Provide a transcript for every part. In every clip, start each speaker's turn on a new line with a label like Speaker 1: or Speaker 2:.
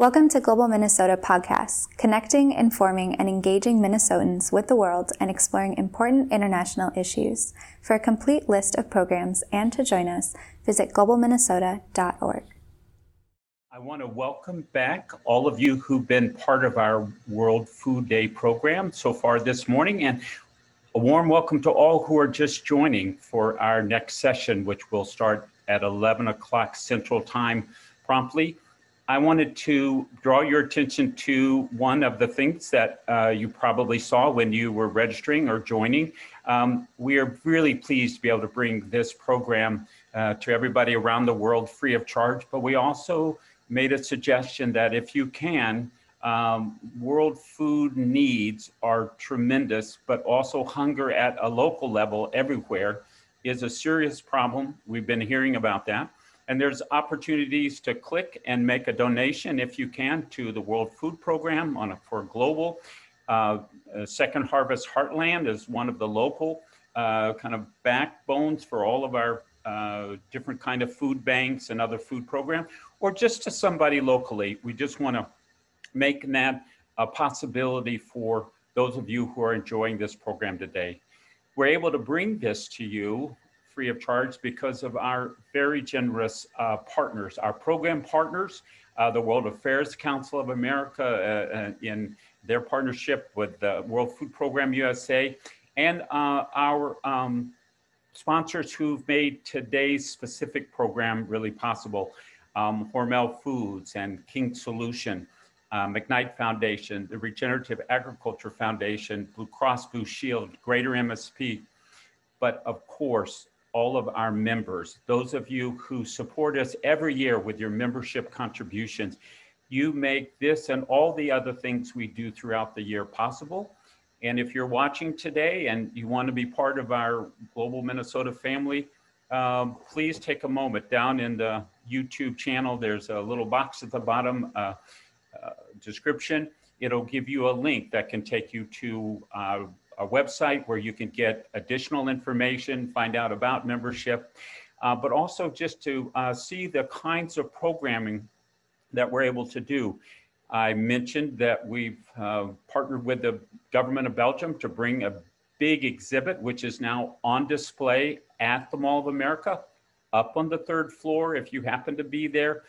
Speaker 1: Welcome to Global Minnesota Podcasts, connecting, informing, and engaging Minnesotans with the world and exploring important international issues. For a complete list of programs and to join us, visit globalminnesota.org.
Speaker 2: I want to welcome back all of you who've been part of our World Food Day program so far this morning, and a warm welcome to all who are just joining for our next session, which will start at 11 o'clock Central Time promptly. I wanted to draw your attention to one of the things that uh, you probably saw when you were registering or joining. Um, we are really pleased to be able to bring this program uh, to everybody around the world free of charge, but we also made a suggestion that if you can, um, world food needs are tremendous, but also hunger at a local level everywhere is a serious problem. We've been hearing about that. And there's opportunities to click and make a donation if you can to the World Food Program on a, for global. Uh, uh, Second Harvest Heartland is one of the local uh, kind of backbones for all of our uh, different kind of food banks and other food programs, or just to somebody locally. We just want to make that a possibility for those of you who are enjoying this program today. We're able to bring this to you free of charge because of our very generous uh, partners, our program partners, uh, the World Affairs Council of America uh, uh in their partnership with the World Food Program USA, and uh, our um, sponsors who've made today's specific program really possible. Um, Hormel Foods and King Solution, uh, McKnight Foundation, the Regenerative Agriculture Foundation, Blue Cross Blue Shield, Greater MSP, but of course, all of our members, those of you who support us every year with your membership contributions. You make this and all the other things we do throughout the year possible. And if you're watching today and you want to be part of our Global Minnesota family, um, please take a moment down in the YouTube channel. There's a little box at the bottom uh, uh, description. It'll give you a link that can take you to uh, a website where you can get additional information, find out about membership, uh, but also just to uh, see the kinds of programming that we're able to do. I mentioned that we've uh, partnered with the government of Belgium to bring a big exhibit, which is now on display at the Mall of America, up on the third floor if you happen to be there,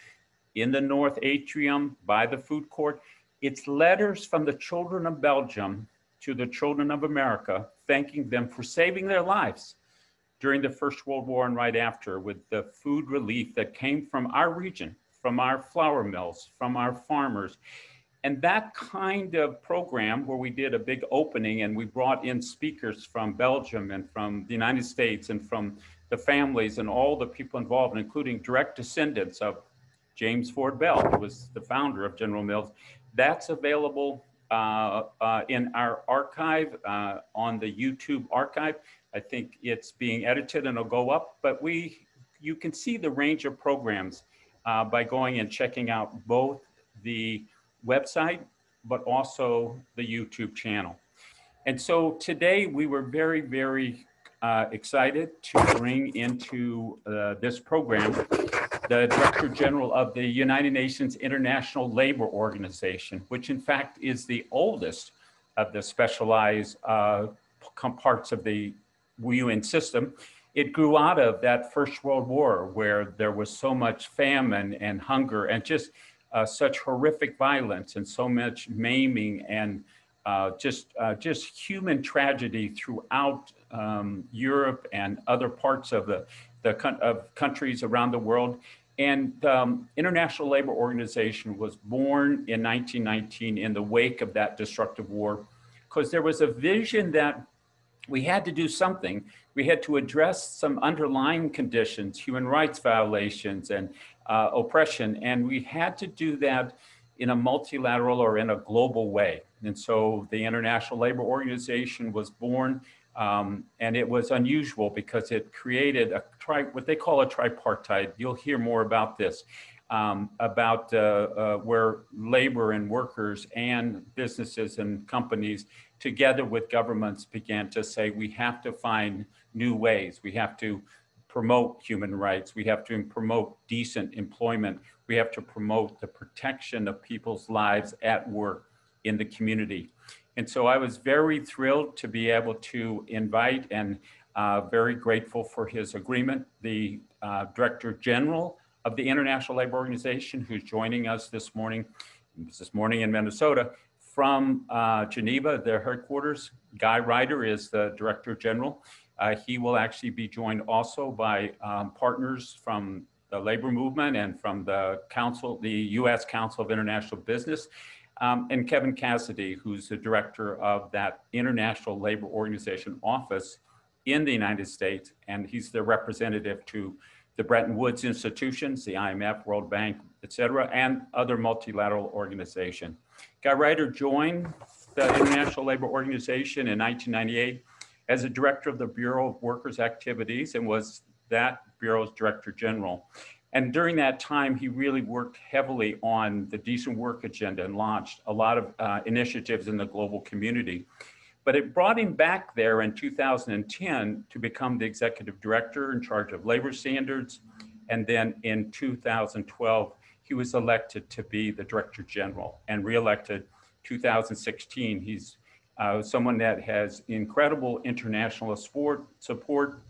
Speaker 2: in the North Atrium by the food court. It's letters from the children of Belgium to the children of America, thanking them for saving their lives during the First World War and right after with the food relief that came from our region, from our flour mills, from our farmers. And that kind of program where we did a big opening and we brought in speakers from Belgium and from the United States and from the families and all the people involved, including direct descendants of James Ford Bell, who was the founder of General Mills. That's available uh, uh, in our archive uh, on the YouTube archive. I think it's being edited and it'll go up, but we, you can see the range of programs uh, by going and checking out both the website, but also the YouTube channel. And so today we were very, very uh, excited to bring into this program the Director General of the United Nations International Labor Organization, which in fact is the oldest of the specialized uh, parts of the UN system. It grew out of that First World War where there was so much famine and hunger and just uh, such horrific violence and so much maiming and uh, just uh, just human tragedy throughout um, Europe and other parts of the, the of countries around the world. And um, International Labor Organization was born in 1919 in the wake of that destructive war, because there was a vision that we had to do something. We had to address some underlying conditions, human rights violations and uh, oppression, and we had to do that in a multilateral or in a global way. And so the International Labor Organization was born um, and it was unusual because it created a tri what they call a tripartite. You'll hear more about this, um, about uh, uh, where labor and workers and businesses and companies together with governments began to say, we have to find new ways. We have to promote human rights. We have to promote decent employment. we have to promote the protection of people's lives at work in the community. And so I was very thrilled to be able to invite and uh, very grateful for his agreement, the uh, Director General of the International Labor Organization, who's joining us this morning, this morning in Minnesota, from uh, Geneva, their headquarters. Guy Ryder is the Director General. Uh, he will actually be joined also by um, partners from the labor movement and from the council, the U.S. Council of International Business, um, and Kevin Cassidy, who's the director of that International Labor Organization office in the United States, and he's the representative to the Bretton Woods institutions, the IMF, World Bank, et cetera, and other multilateral organization. Guy Ryder joined the International Labor Organization in 1998 as a director of the Bureau of Workers' Activities and was that Bureau's Director General. And during that time, he really worked heavily on the decent work agenda and launched a lot of uh, initiatives in the global community. But it brought him back there in 2010 to become the executive director in charge of labor standards. And then in 2012, he was elected to be the director general and reelected 2016. He's uh, someone that has incredible international support, support,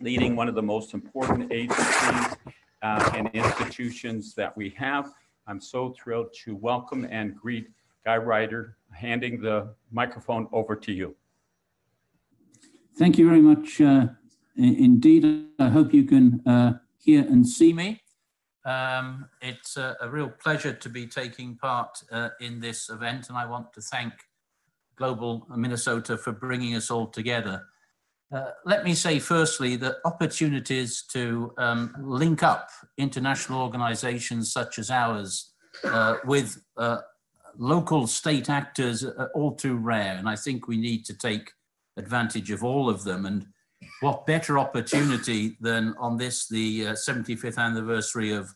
Speaker 2: leading one of the most important agencies uh, and institutions that we have. I'm so thrilled to welcome and greet Guy Ryder, handing the microphone over to you.
Speaker 3: Thank you very much uh, indeed. I hope you can uh, hear and see me. Um, it's a, a, real pleasure to be taking part uh, in this event, and I want to thank Global Minnesota for bringing us all together. Uh, let me say firstly that opportunities to um, link up international organizations such as ours uh, with uh, local state actors are all too rare. And I think we need to take advantage of all of them. And what better opportunity than on this, the 75th uh, anniversary of,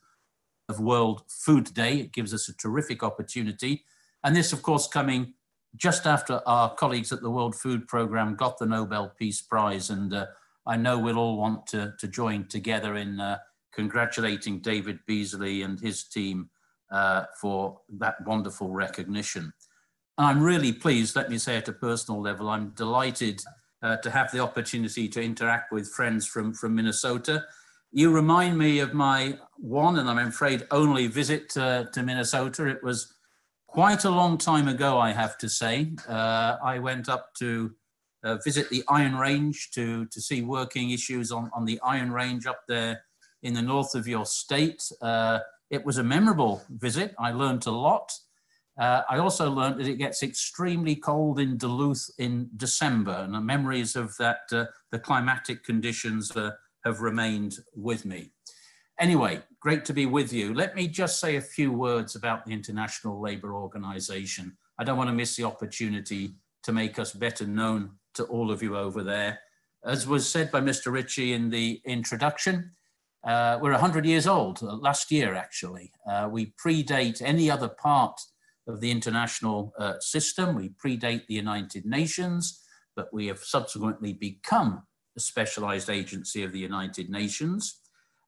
Speaker 3: of World Food Day. It gives us a terrific opportunity. And this, of course, coming just after our colleagues at the World Food Programme got the Nobel Peace Prize. And uh, I know we'll all want to, to join together in uh, congratulating David Beasley and his team uh, for that wonderful recognition. And I'm really pleased, let me say at a personal level, I'm delighted uh, to have the opportunity to interact with friends from, from Minnesota. You remind me of my one, and I'm afraid only visit uh, to Minnesota. It was quite a long time ago, I have to say. Uh, I went up to uh, visit the Iron Range to, to see working issues on, on the Iron Range up there in the north of your state. Uh, it was a memorable visit. I learned a lot. Uh, I also learned that it gets extremely cold in Duluth in December, and the memories of that, uh, the climatic conditions uh, have remained with me. Anyway, great to be with you. Let me just say a few words about the International Labour Organization. I don't want to miss the opportunity to make us better known to all of you over there. As was said by Mr. Ritchie in the introduction, uh, we're 100 years old, uh, last year actually. Uh, we predate any other part of the international uh, system. We predate the United Nations, but we have subsequently become a specialized agency of the United Nations.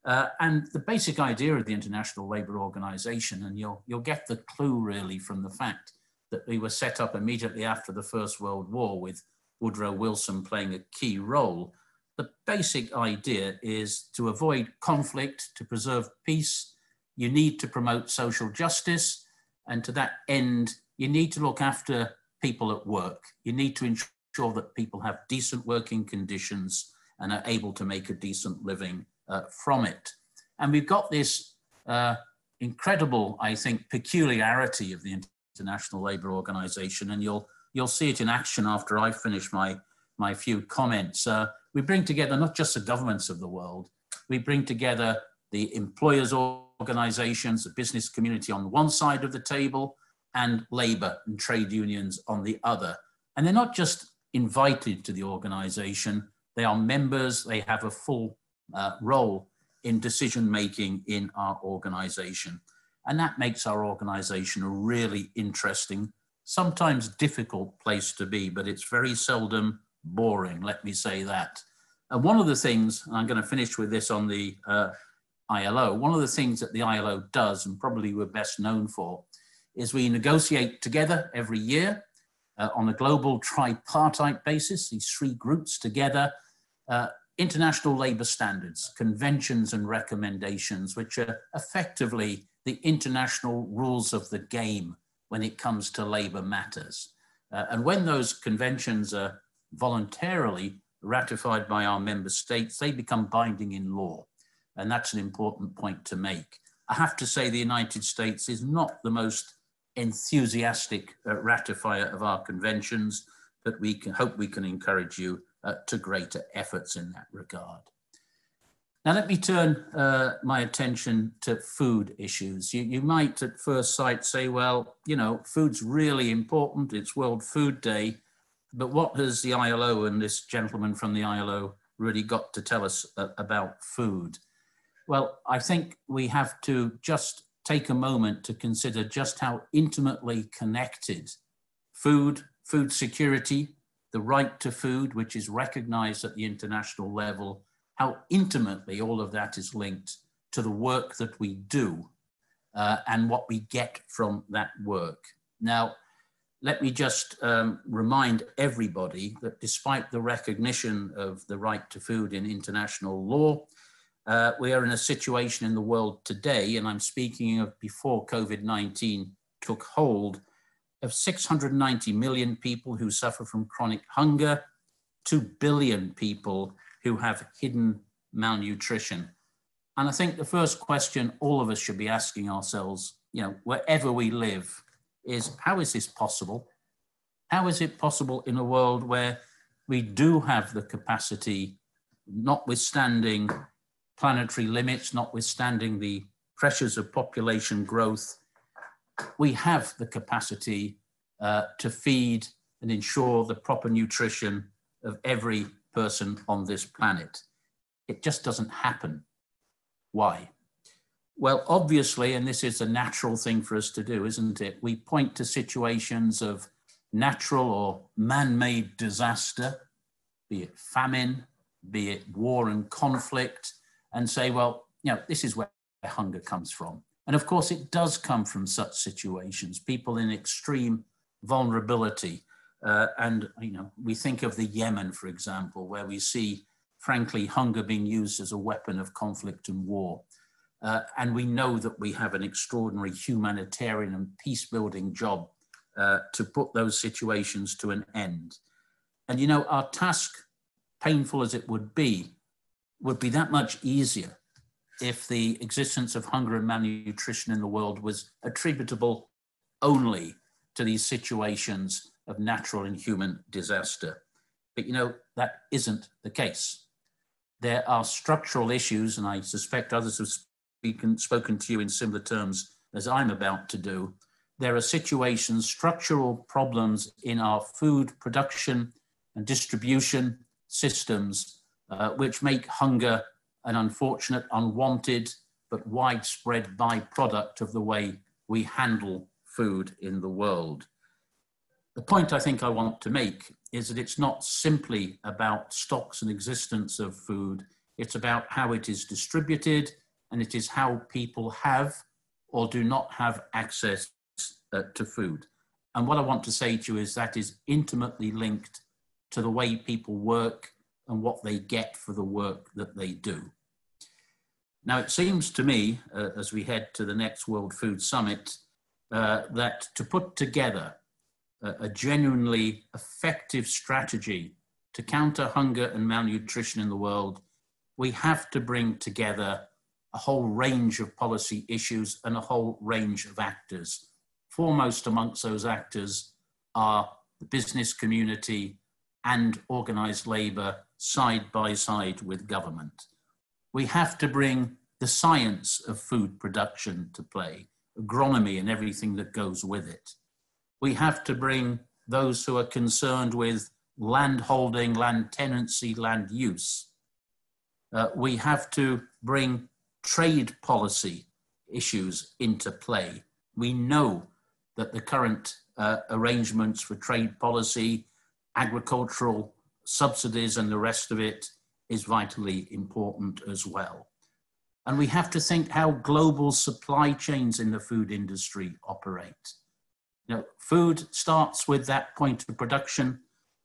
Speaker 3: Uh, and the basic idea of the International Labour Organization, and you'll, you'll get the clue really from the fact that we were set up immediately after the First World War with Woodrow Wilson playing a key role. The basic idea is to avoid conflict, to preserve peace. You need to promote social justice. And to that end, you need to look after people at work. You need to ensure that people have decent working conditions and are able to make a decent living uh, from it. And we've got this uh, incredible, I think, peculiarity of the International Labour Organization, and you'll, you'll see it in action after I finish my, my few comments. Uh, we bring together not just the governments of the world, we bring together the employers' organizations, the business community on one side of the table, and labor and trade unions on the other. And they're not just invited to the organization, they are members, they have a full uh, role in decision making in our organization. And that makes our organization a really interesting, sometimes difficult place to be, but it's very seldom boring, let me say that. And one of the things, I'm going to finish with this on the uh, ILO. One of the things that the ILO does, and probably we're best known for, is we negotiate together every year uh, on a global tripartite basis, these three groups together, uh, international labor standards, conventions and recommendations, which are effectively the international rules of the game when it comes to labor matters. Uh, and when those conventions are voluntarily ratified by our member states, they become binding in law. And that's an important point to make. I have to say the United States is not the most enthusiastic uh, ratifier of our conventions, but we can hope we can encourage you uh, to greater efforts in that regard. Now let me turn uh, my attention to food issues. You, you might at first sight say, well, you know, food's really important, it's World Food Day, but what has the ILO and this gentleman from the ILO really got to tell us uh, about food? Well, I think we have to just take a moment to consider just how intimately connected food, food security, the right to food, which is recognized at the international level, how intimately all of that is linked to the work that we do uh, and what we get from that work. Now, let me just um, remind everybody that despite the recognition of the right to food in international law, uh, we are in a situation in the world today, and I'm speaking of before COVID 19 took hold, of 690 million people who suffer from chronic hunger, 2 billion people who have hidden malnutrition. And I think the first question all of us should be asking ourselves, you know, wherever we live, is how is this possible? How is it possible in a world where we do have the capacity, notwithstanding planetary limits, notwithstanding the pressures of population growth, we have the capacity uh, to feed and ensure the proper nutrition of every person on this planet. It just doesn't happen. Why? Well, obviously, and this is a natural thing for us to do, isn't it? We point to situations of natural or man made disaster, be it famine, be it war and conflict, and say, well, you know, this is where hunger comes from. And of course, it does come from such situations, people in extreme vulnerability. Uh, and, you know, we think of the Yemen, for example, where we see, frankly, hunger being used as a weapon of conflict and war. Uh, and we know that we have an extraordinary humanitarian and peace building job uh, to put those situations to an end. And, you know, our task, painful as it would be, would be that much easier if the existence of hunger and malnutrition in the world was attributable only to these situations of natural and human disaster. But you know, that isn't the case. There are structural issues, and I suspect others have speaken, spoken to you in similar terms as I'm about to do. There are situations, structural problems in our food production and distribution systems uh, which make hunger an unfortunate, unwanted, but widespread byproduct of the way we handle food in the world. The point I think I want to make is that it's not simply about stocks and existence of food, it's about how it is distributed and it is how people have or do not have access uh, to food. And what I want to say to you is that is intimately linked to the way people work and what they get for the work that they do. Now, it seems to me, uh, as we head to the next World Food Summit, uh, that to put together a, a, genuinely effective strategy to counter hunger and malnutrition in the world, we have to bring together a whole range of policy issues and a whole range of actors. Foremost amongst those actors are the business community and organized labor side by side with government. We have to bring the science of food production to play, agronomy and everything that goes with it. We have to bring those who are concerned with land holding, land tenancy, land use. Uh, we have to bring trade policy issues into play. We know that the current uh, arrangements for trade policy, agricultural subsidies and the rest of it is vitally important as well. And we have to think how global supply chains in the food industry operate. You know, food starts with that point of production,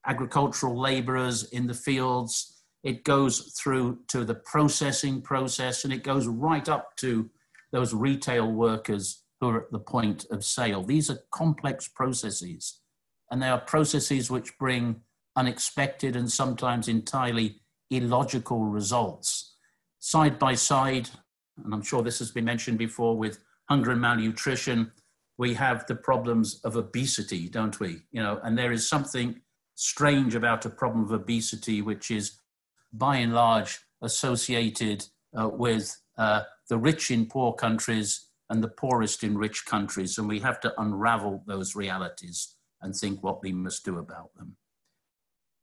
Speaker 3: agricultural laborers in the fields. It goes through to the processing process and it goes right up to those retail workers who are at the point of sale. These are complex processes and they are processes which bring unexpected and sometimes entirely illogical results. Side by side, and I'm sure this has been mentioned before with hunger and malnutrition, we have the problems of obesity, don't we? You know, and there is something strange about a problem of obesity, which is by and large associated uh, with uh, the rich in poor countries and the poorest in rich countries. And we have to unravel those realities and think what we must do about them.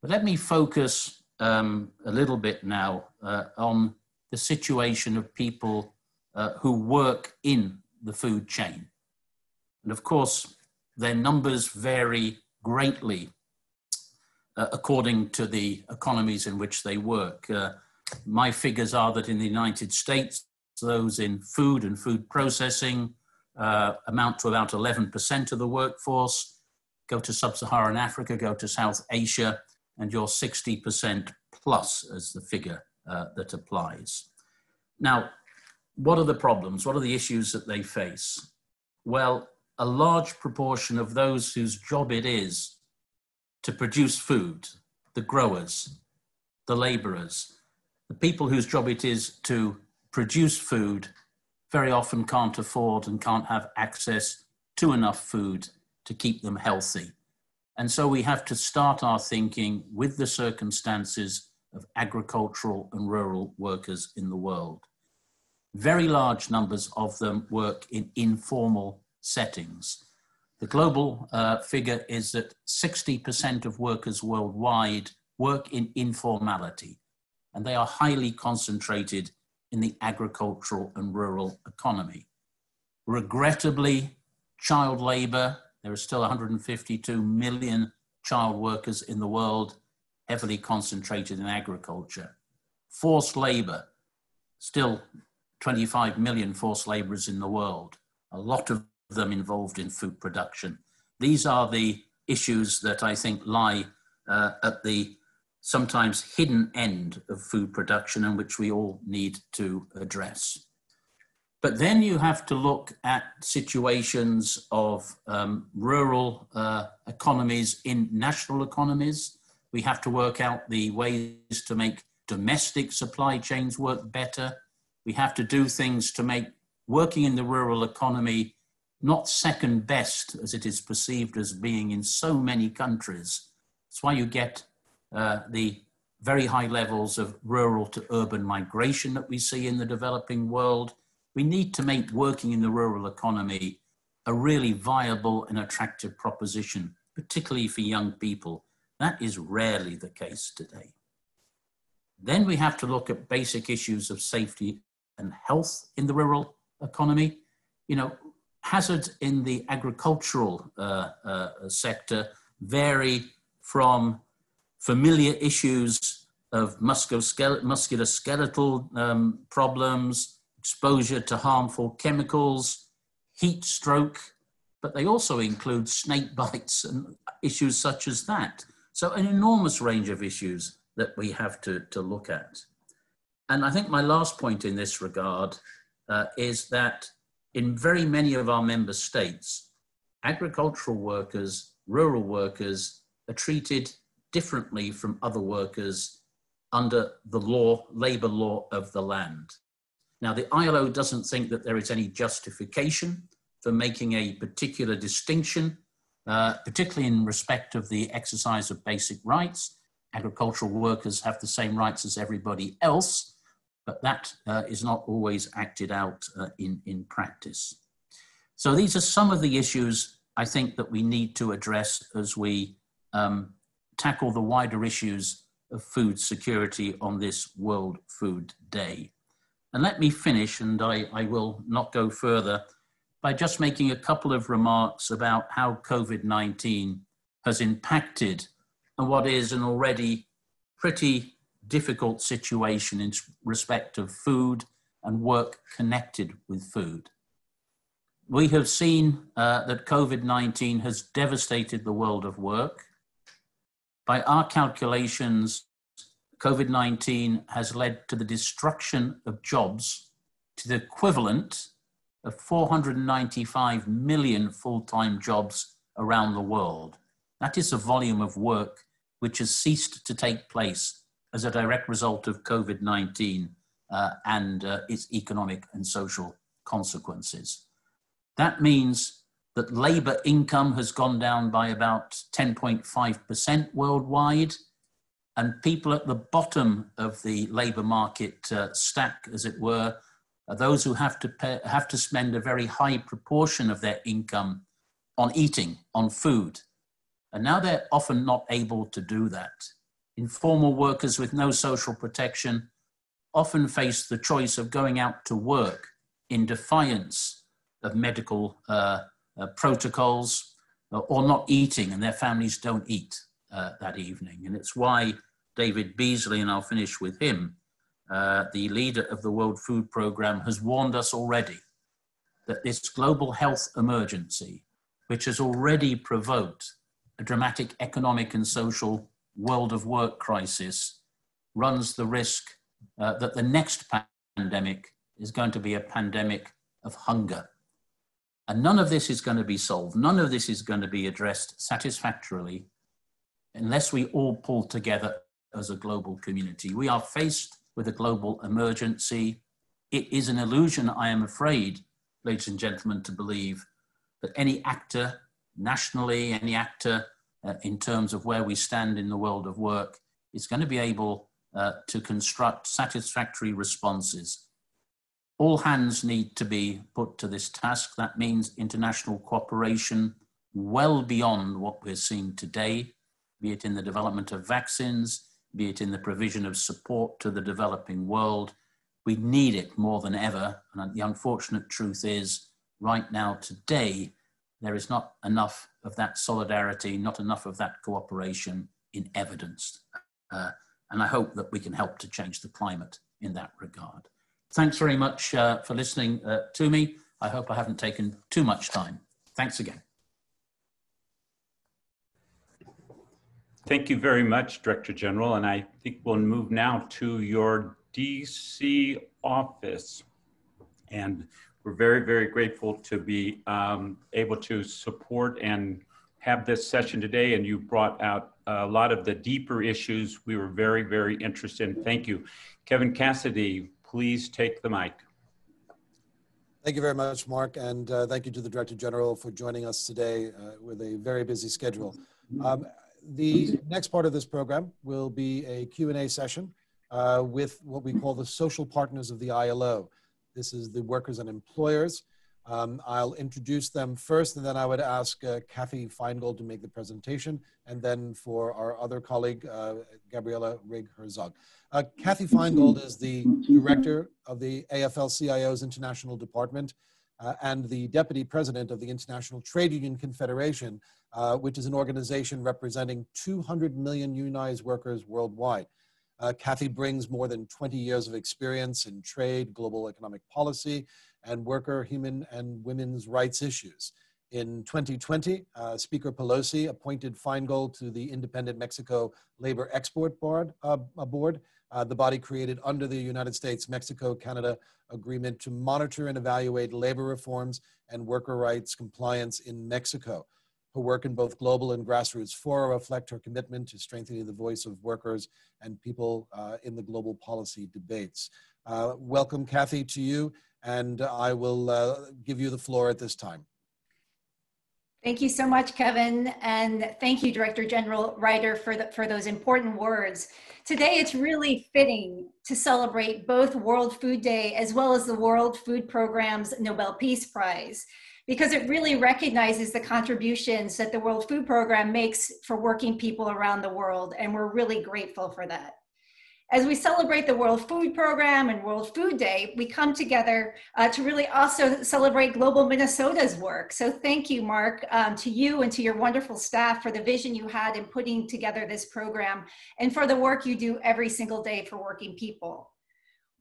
Speaker 3: But let me focus um, a little bit now uh, on the situation of people uh, who work in the food chain. And of course, their numbers vary greatly uh, according to the economies in which they work. Uh, my figures are that in the United States, those in food and food processing uh, amount to about 11% of the workforce go to sub-Saharan Africa, go to South Asia, and you're 60% plus as the figure uh, that applies. Now, what are the problems? What are the issues that they face? Well, a large proportion of those whose job it is to produce food, the growers, the laborers, the people whose job it is to produce food very often can't afford and can't have access to enough food to keep them healthy. And so we have to start our thinking with the circumstances of agricultural and rural workers in the world. Very large numbers of them work in informal settings. The global uh, figure is that 60% of workers worldwide work in informality, and they are highly concentrated in the agricultural and rural economy. Regrettably, child labor there are still 152 million child workers in the world, heavily concentrated in agriculture. Forced labor, still 25 million forced laborers in the world, a lot of them involved in food production. These are the issues that I think lie uh, at the sometimes hidden end of food production and which we all need to address. But then you have to look at situations of um, rural uh, economies in national economies. We have to work out the ways to make domestic supply chains work better. We have to do things to make working in the rural economy not second best as it is perceived as being in so many countries. That's why you get uh, the very high levels of rural to urban migration that we see in the developing world we need to make working in the rural economy a really viable and attractive proposition, particularly for young people. That is rarely the case today. Then we have to look at basic issues of safety and health in the rural economy. You know, hazards in the agricultural uh, uh, sector vary from familiar issues of musculoskeletal um, problems, exposure to harmful chemicals, heat stroke, but they also include snake bites and issues such as that. So, an enormous range of issues that we have to, to look at. And I think my last point in this regard uh, is that in very many of our member states, agricultural workers, rural workers are treated differently from other workers under the law, labor law of the land. Now, the ILO doesn't think that there is any justification for making a particular distinction, uh, particularly in respect of the exercise of basic rights. Agricultural workers have the same rights as everybody else, but that uh, is not always acted out uh, in, in practice. So these are some of the issues I think that we need to address as we um, tackle the wider issues of food security on this World Food Day. And let me finish, and I, I will not go further, by just making a couple of remarks about how COVID 19 has impacted on what is an already pretty difficult situation in respect of food and work connected with food. We have seen uh, that COVID 19 has devastated the world of work. By our calculations, COVID 19 has led to the destruction of jobs to the equivalent of 495 million full time jobs around the world. That is a volume of work which has ceased to take place as a direct result of COVID 19 uh, and uh, its economic and social consequences. That means that labor income has gone down by about 10.5% worldwide, and people at the bottom of the labor market uh, stack, as it were, are those who have to, pay, have to spend a very high proportion of their income on eating, on food. And now they're often not able to do that. Informal workers with no social protection often face the choice of going out to work in defiance of medical uh, uh, protocols uh, or not eating, and their families don't eat uh, that evening. And it's why David Beasley, and I'll finish with him, uh, the leader of the World Food Programme, has warned us already that this global health emergency, which has already provoked a dramatic economic and social world of work crisis, runs the risk uh, that the next pandemic is going to be a pandemic of hunger. And none of this is going to be solved, none of this is going to be addressed satisfactorily unless we all pull together as a global community. We are faced with a global emergency. It is an illusion, I am afraid, ladies and gentlemen, to believe that any actor nationally, any actor uh, in terms of where we stand in the world of work is going to be able uh, to construct satisfactory responses. All hands need to be put to this task. That means international cooperation well beyond what we're seeing today, be it in the development of vaccines, be it in the provision of support to the developing world. We need it more than ever. And the unfortunate truth is, right now, today, there is not enough of that solidarity, not enough of that cooperation in evidence. Uh, and I hope that we can help to change the climate in that regard. Thanks very much uh, for listening uh, to me. I hope I haven't taken too much time. Thanks again.
Speaker 2: Thank you very much, Director General. And I think we'll move now to your DC office. And we're very, very grateful to be um, able to support and have this session today. And you brought out a lot of the deeper issues we were very, very interested in. Thank you. Kevin Cassidy, please take the mic.
Speaker 4: Thank you very much, Mark, and uh, thank you to the Director General for joining us today uh, with a very busy schedule. Um, the next part of this program will be a Q&A session uh, with what we call the social partners of the ILO. This is the workers and employers. Um, I'll introduce them first, and then I would ask uh, Cathy Feingold to make the presentation, and then for our other colleague, uh, Gabriella Rigg Herzog. Uh, Cathy Feingold is the director of the AFL-CIO's International Department uh, and the deputy president of the International Trade Union Confederation, uh, which is an organization representing 200 million unionized workers worldwide. Uh, Cathy brings more than 20 years of experience in trade, global economic policy, and worker, human, and women's rights issues. In 2020, uh, Speaker Pelosi appointed Feingold to the Independent Mexico Labor Expert Board, uh, board uh, the body created under the United States Mexico Canada Agreement to monitor and evaluate labor reforms and worker rights compliance in Mexico. Her work in both global and grassroots fora reflect her commitment to strengthening the voice of workers and people uh, in the global policy debates. Uh, welcome, Cathy, to you and I will uh, give you the floor at this time.
Speaker 5: Thank you so much, Kevin, and thank you, Director General Ryder, for, the, for those important words. Today, it's really fitting to celebrate both World Food Day as well as the World Food Programme's Nobel Peace Prize, because it really recognizes the contributions that the World Food Programme makes for working people around the world, and we're really grateful for that. As we celebrate the World Food Program and World Food Day, we come together uh, to really also celebrate Global Minnesota's work. So thank you, Mark, um, to you and to your wonderful staff for the vision you had in putting together this program and for the work you do every single day for working people.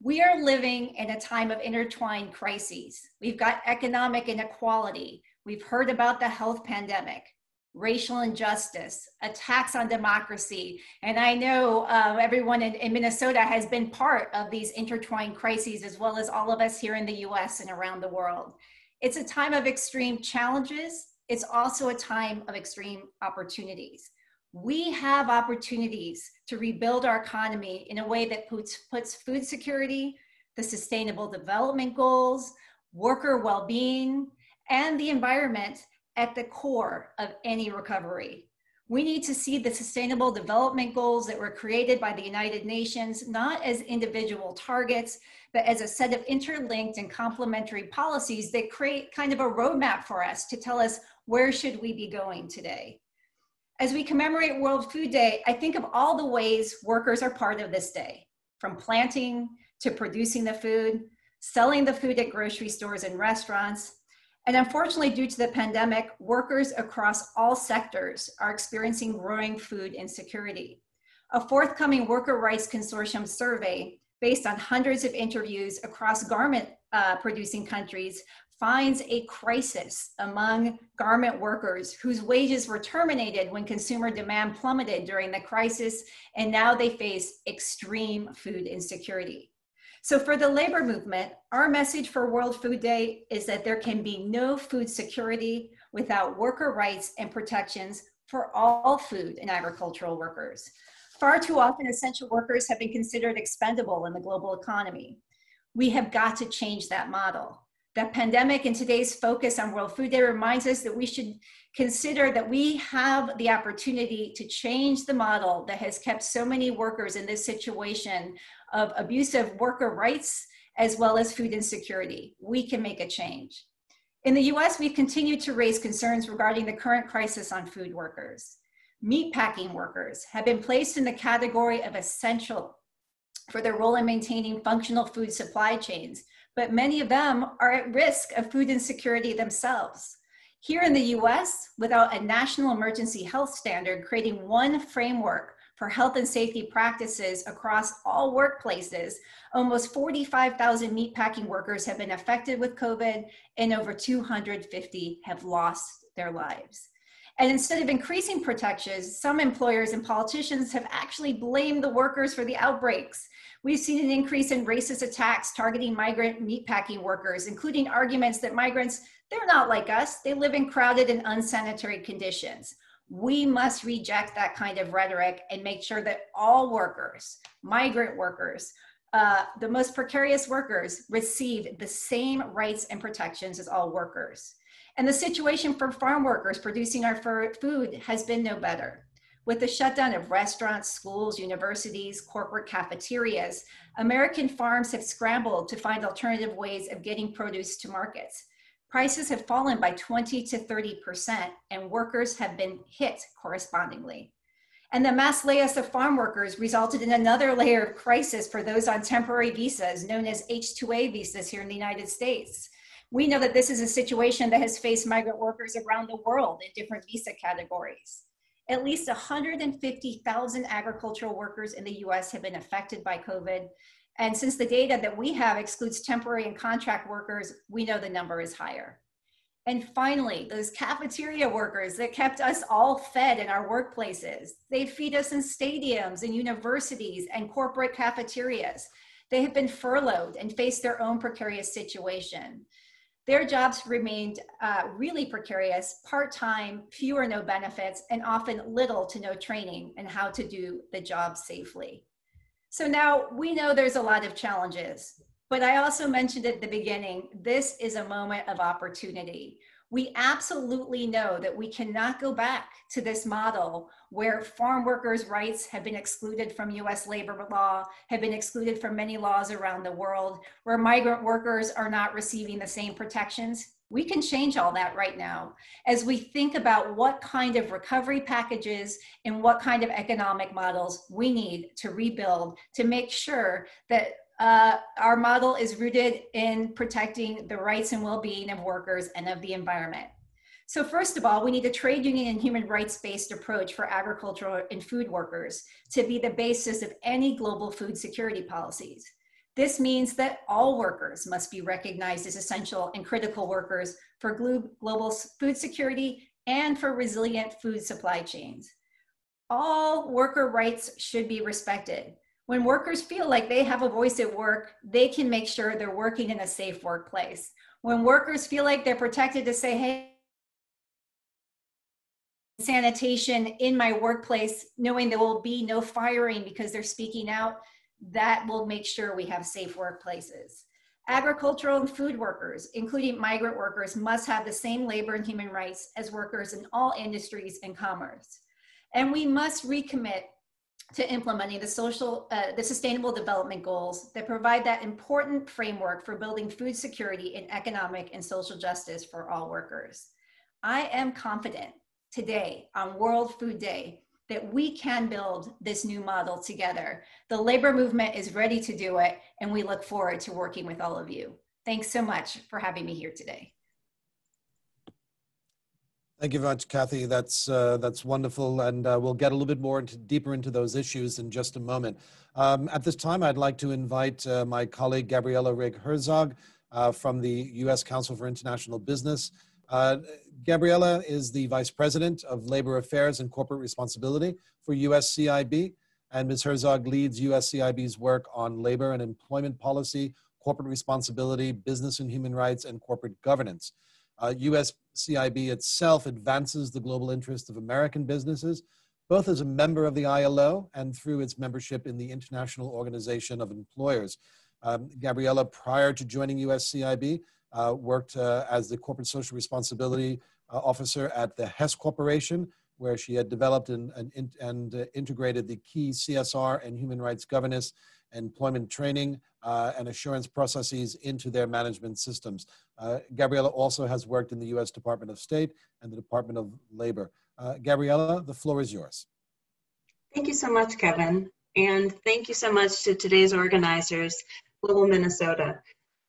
Speaker 5: We are living in a time of intertwined crises. We've got economic inequality. We've heard about the health pandemic, racial injustice, attacks on democracy. And I know uh, everyone in, in Minnesota has been part of these intertwined crises, as well as all of us here in the US and around the world. It's a time of extreme challenges. It's also a time of extreme opportunities. We have opportunities to rebuild our economy in a way that puts, puts food security, the sustainable development goals, worker well-being, and the environment at the core of any recovery. We need to see the sustainable development goals that were created by the United Nations not as individual targets, but as a set of interlinked and complementary policies that create kind of a roadmap for us to tell us where should we be going today. As we commemorate World Food Day, I think of all the ways workers are part of this day, from planting to producing the food, selling the food at grocery stores and restaurants, and unfortunately, due to the pandemic, workers across all sectors are experiencing growing food insecurity. A forthcoming Worker Rights Consortium survey, based on hundreds of interviews across garment uh, producing countries, finds a crisis among garment workers whose wages were terminated when consumer demand plummeted during the crisis, and now they face extreme food insecurity. So for the labor movement, our message for World Food Day is that there can be no food security without worker rights and protections for all food and agricultural workers. Far too often, essential workers have been considered expendable in the global economy. We have got to change that model. The pandemic and today's focus on World Food Day reminds us that we should consider that we have the opportunity to change the model that has kept so many workers in this situation of abusive worker rights as well as food insecurity. We can make a change. In the US, we've continued to raise concerns regarding the current crisis on food workers. Meatpacking workers have been placed in the category of essential for their role in maintaining functional food supply chains, but many of them are at risk of food insecurity themselves. Here in the US, without a national emergency health standard creating one framework for health and safety practices across all workplaces, almost 45,000 meatpacking workers have been affected with COVID and over 250 have lost their lives. And instead of increasing protections, some employers and politicians have actually blamed the workers for the outbreaks. We've seen an increase in racist attacks targeting migrant meatpacking workers, including arguments that migrants, they're not like us, they live in crowded and unsanitary conditions we must reject that kind of rhetoric and make sure that all workers, migrant workers, uh, the most precarious workers receive the same rights and protections as all workers. And the situation for farm workers producing our food has been no better. With the shutdown of restaurants, schools, universities, corporate cafeterias, American farms have scrambled to find alternative ways of getting produce to markets. Prices have fallen by 20 to 30%, and workers have been hit correspondingly. And the mass layoffs of farm workers resulted in another layer of crisis for those on temporary visas, known as H-2A visas here in the United States. We know that this is a situation that has faced migrant workers around the world in different visa categories. At least 150,000 agricultural workers in the US have been affected by COVID, and since the data that we have excludes temporary and contract workers, we know the number is higher. And finally, those cafeteria workers that kept us all fed in our workplaces, they feed us in stadiums and universities and corporate cafeterias. They have been furloughed and faced their own precarious situation. Their jobs remained uh, really precarious, part time, few or no benefits, and often little to no training in how to do the job safely. So now we know there's a lot of challenges, but I also mentioned at the beginning, this is a moment of opportunity. We absolutely know that we cannot go back to this model where farm workers' rights have been excluded from US labor law, have been excluded from many laws around the world, where migrant workers are not receiving the same protections. We can change all that right now as we think about what kind of recovery packages and what kind of economic models we need to rebuild to make sure that uh, our model is rooted in protecting the rights and well-being of workers and of the environment. So first of all, we need a trade union and human rights-based approach for agricultural and food workers to be the basis of any global food security policies. This means that all workers must be recognized as essential and critical workers for global food security and for resilient food supply chains. All worker rights should be respected. When workers feel like they have a voice at work, they can make sure they're working in a safe workplace. When workers feel like they're protected to say, hey, sanitation in my workplace, knowing there will be no firing because they're speaking out, that will make sure we have safe workplaces. Agricultural and food workers, including migrant workers, must have the same labor and human rights as workers in all industries and commerce. And we must recommit to implementing the social, uh, the sustainable development goals that provide that important framework for building food security and economic and social justice for all workers. I am confident today on World Food Day that we can build this new model together. The labor movement is ready to do it, and we look forward to working with all of you. Thanks so much for having me here today.
Speaker 4: Thank you very much, Cathy. That's uh, that's wonderful, and uh, we'll get a little bit more into, deeper into those issues in just a moment. Um, at this time, I'd like to invite uh, my colleague Gabriella Rigg Herzog uh, from the U.S. Council for International Business. Uh, Gabriella is the Vice President of Labor Affairs and Corporate Responsibility for USCIB, and Ms. Herzog leads USCIB's work on labor and employment policy, corporate responsibility, business and human rights, and corporate governance. Uh, USCIB itself advances the global interest of American businesses, both as a member of the ILO and through its membership in the International Organization of Employers. Um, Gabriella, prior to joining USCIB, uh, worked uh, as the corporate social responsibility uh, officer at the Hess Corporation, where she had developed and, and, and uh, integrated the key CSR and human rights governance, employment training, uh, and assurance processes into their management systems. Uh, Gabriella also has worked in the US Department of State and the Department of Labor. Gabriella, the floor is yours.
Speaker 6: Thank you so much, Kevin. And thank you so much to today's organizers, Global Minnesota.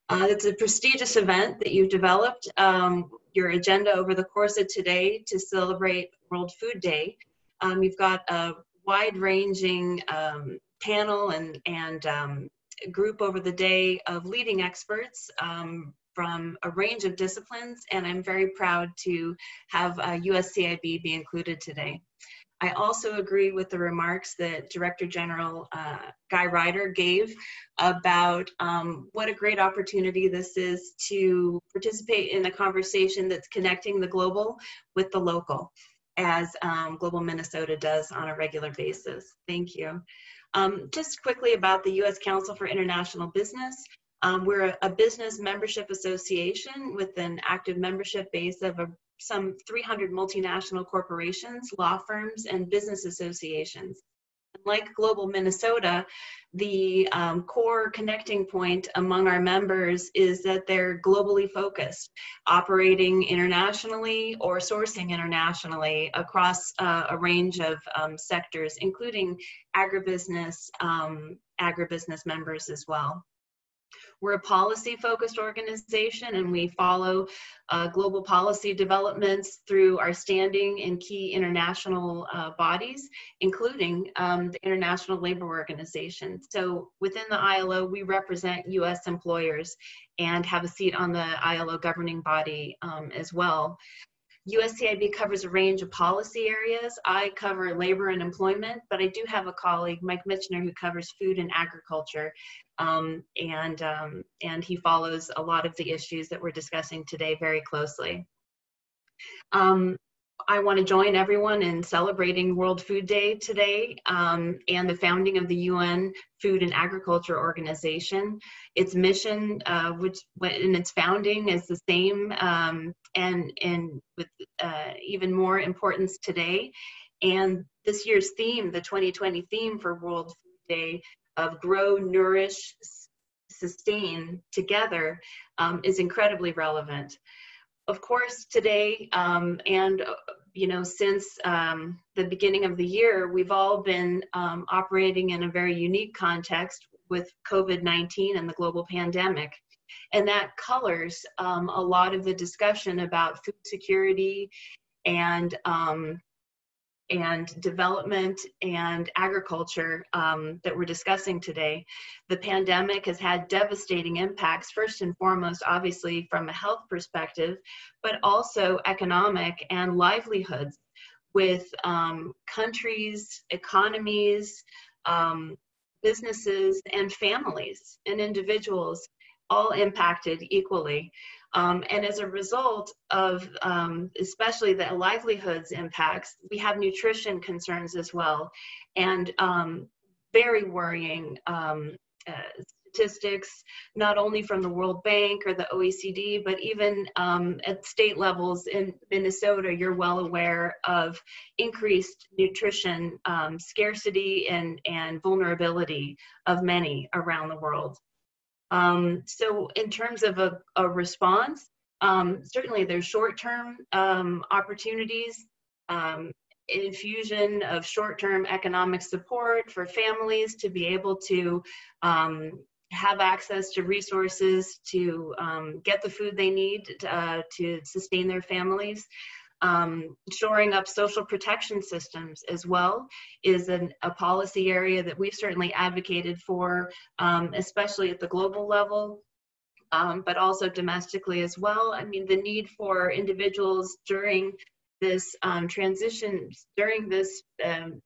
Speaker 6: Uh, it's a prestigious event that you've developed um, your agenda over the course of today to celebrate World Food Day. Um, you've got a wide-ranging um, panel and, and um, group over the day of leading experts um, from a range of disciplines, and I'm very proud to have uh, USCIB be included today. I also agree with the remarks that Director General uh, Guy Ryder gave about um, what a great opportunity this is to participate in a conversation that's connecting the global with the local, as um, Global Minnesota does on a regular basis. Thank you. Um, just quickly about the U.S. Council for International Business. Um, we're a, a, business membership association with an active membership base of a some 300 multinational corporations, law firms, and business associations. Like Global Minnesota, the um, core connecting point among our members is that they're globally focused, operating internationally or sourcing internationally across uh, a range of um, sectors, including agribusiness, um, agribusiness members as well. We're a policy focused organization and we follow uh, global policy developments through our standing in key international uh, bodies, including um, the International Labor Organization. So within the ILO, we represent US employers and have a seat on the ILO governing body um, as well. USCIB covers a range of policy areas. I cover labor and employment, but I do have a colleague, Mike Michener, who covers food and agriculture. Um, and, um, and he follows a lot of the issues that we're discussing today very closely. Um, I want to join everyone in celebrating World Food Day today um, and the founding of the UN Food and Agriculture Organization. Its mission, uh, which in its founding, is the same um, and, and with uh, even more importance today. And this year's theme, the 2020 theme for World Food Day of Grow, Nourish, Sustain Together um, is incredibly relevant of course, today um, and uh, you know since um, the beginning of the year, we've all been um, operating in a very unique context with COVID-19 and the global pandemic, and that colors um, a lot of the discussion about food security and um, and development and agriculture um, that we're discussing today, the pandemic has had devastating impacts, first and foremost, obviously, from a health perspective, but also economic and livelihoods with um, countries, economies, um, businesses, and families and individuals all impacted equally. Um, and as a result of um, especially the livelihoods impacts, we have nutrition concerns as well. And um, very worrying um, uh, statistics, not only from the World Bank or the OECD, but even um, at state levels in Minnesota, you're well aware of increased nutrition um, scarcity and, and vulnerability of many around the world. Um, so in terms of a, a response, um, certainly there's short-term um, opportunities, um, infusion of short-term economic support for families to be able to um, have access to resources to um, get the food they need uh, to sustain their families um, shoring up social protection systems as well is an, a policy area that we've certainly advocated for, um, especially at the global level. Um, but also domestically as well. I mean, the need for individuals during this um, transition, during this um,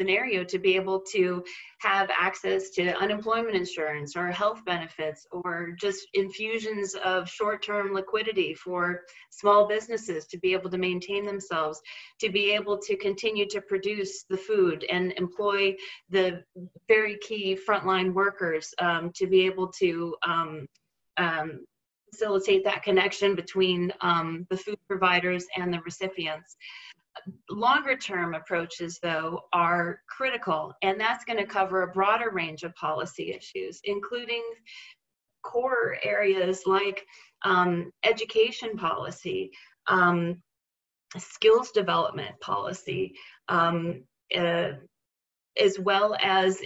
Speaker 6: scenario to be able to have access to unemployment insurance or health benefits or just infusions of short-term liquidity for small businesses to be able to maintain themselves to be able to continue to produce the food and employ the very key frontline workers um, to be able to um, um, facilitate that connection between um, the food providers and the recipients longer term approaches though are critical and that's going to cover a broader range of policy issues including core areas like um, education policy um, skills development policy um, uh, as well as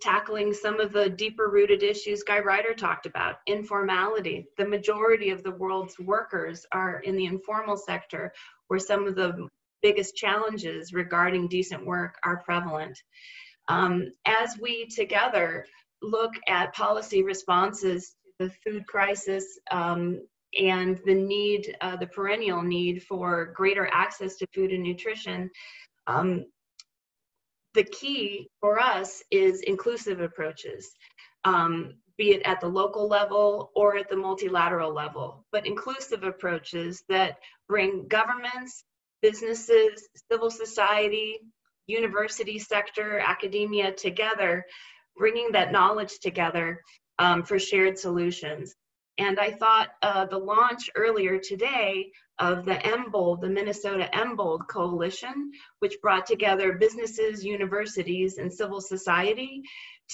Speaker 6: tackling some of the deeper rooted issues Guy Ryder talked about informality. The majority of the world's workers are in the informal sector, where some of the biggest challenges regarding decent work are prevalent. Um, as we together look at policy responses to the food crisis um, and the need, uh, the perennial need for greater access to food and nutrition, um, the key for us is inclusive approaches, um, be it at the local level or at the multilateral level, but inclusive approaches that bring governments, businesses, civil society, university sector, academia together, bringing that knowledge together um, for shared solutions. And I thought uh, the launch earlier today of the MBOLD, the Minnesota MBOLD Coalition, which brought together businesses, universities, and civil society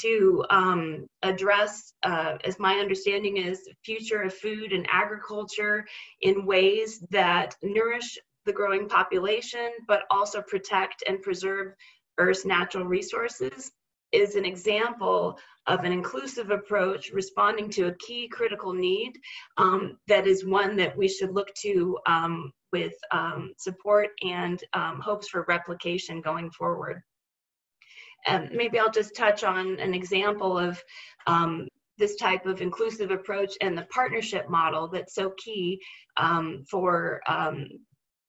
Speaker 6: to um, address, uh, as my understanding is, future of food and agriculture in ways that nourish the growing population, but also protect and preserve Earth's natural resources is an example of an inclusive approach responding to a key critical need um, that is one that we should look to um, with um, support and um, hopes for replication going forward. And maybe I'll just touch on an example of um, this type of inclusive approach and the partnership model that's so key um, for um,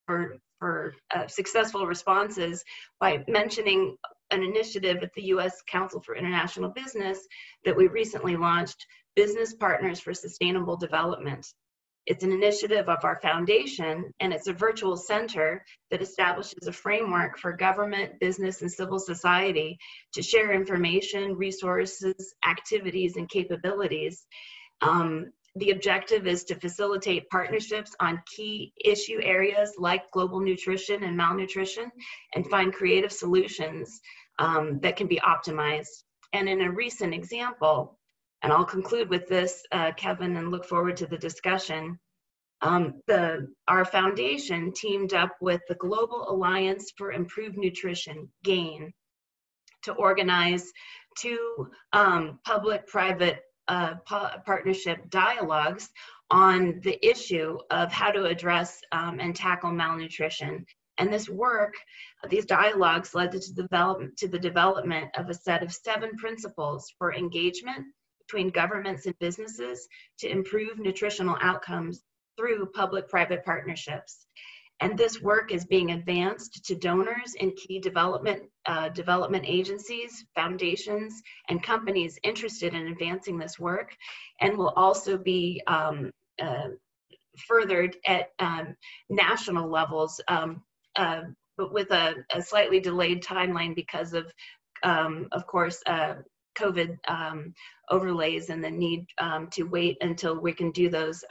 Speaker 6: for, for uh, successful responses by mentioning an initiative at the U.S. Council for International Business that we recently launched, Business Partners for Sustainable Development. It's an initiative of our foundation, and it's a virtual center that establishes a framework for government, business, and civil society to share information, resources, activities, and capabilities um, the objective is to facilitate partnerships on key issue areas like global nutrition and malnutrition and find creative solutions um, that can be optimized. And in a recent example, and I'll conclude with this, uh, Kevin, and look forward to the discussion. Um, the, our foundation teamed up with the Global Alliance for Improved Nutrition, GAIN, to organize two um, public-private uh, partnership dialogues on the issue of how to address um, and tackle malnutrition And this work, these dialogues led to, develop, to the development of a set of seven principles for engagement between governments and businesses to improve nutritional outcomes through public-private partnerships. And this work is being advanced to donors and key development, uh, development agencies, foundations, and companies interested in advancing this work, and will also be um, uh, furthered at um, national levels, um, uh, but with a, a, slightly delayed timeline because of, um, of course, uh, COVID um, overlays and the need um, to wait until we can do those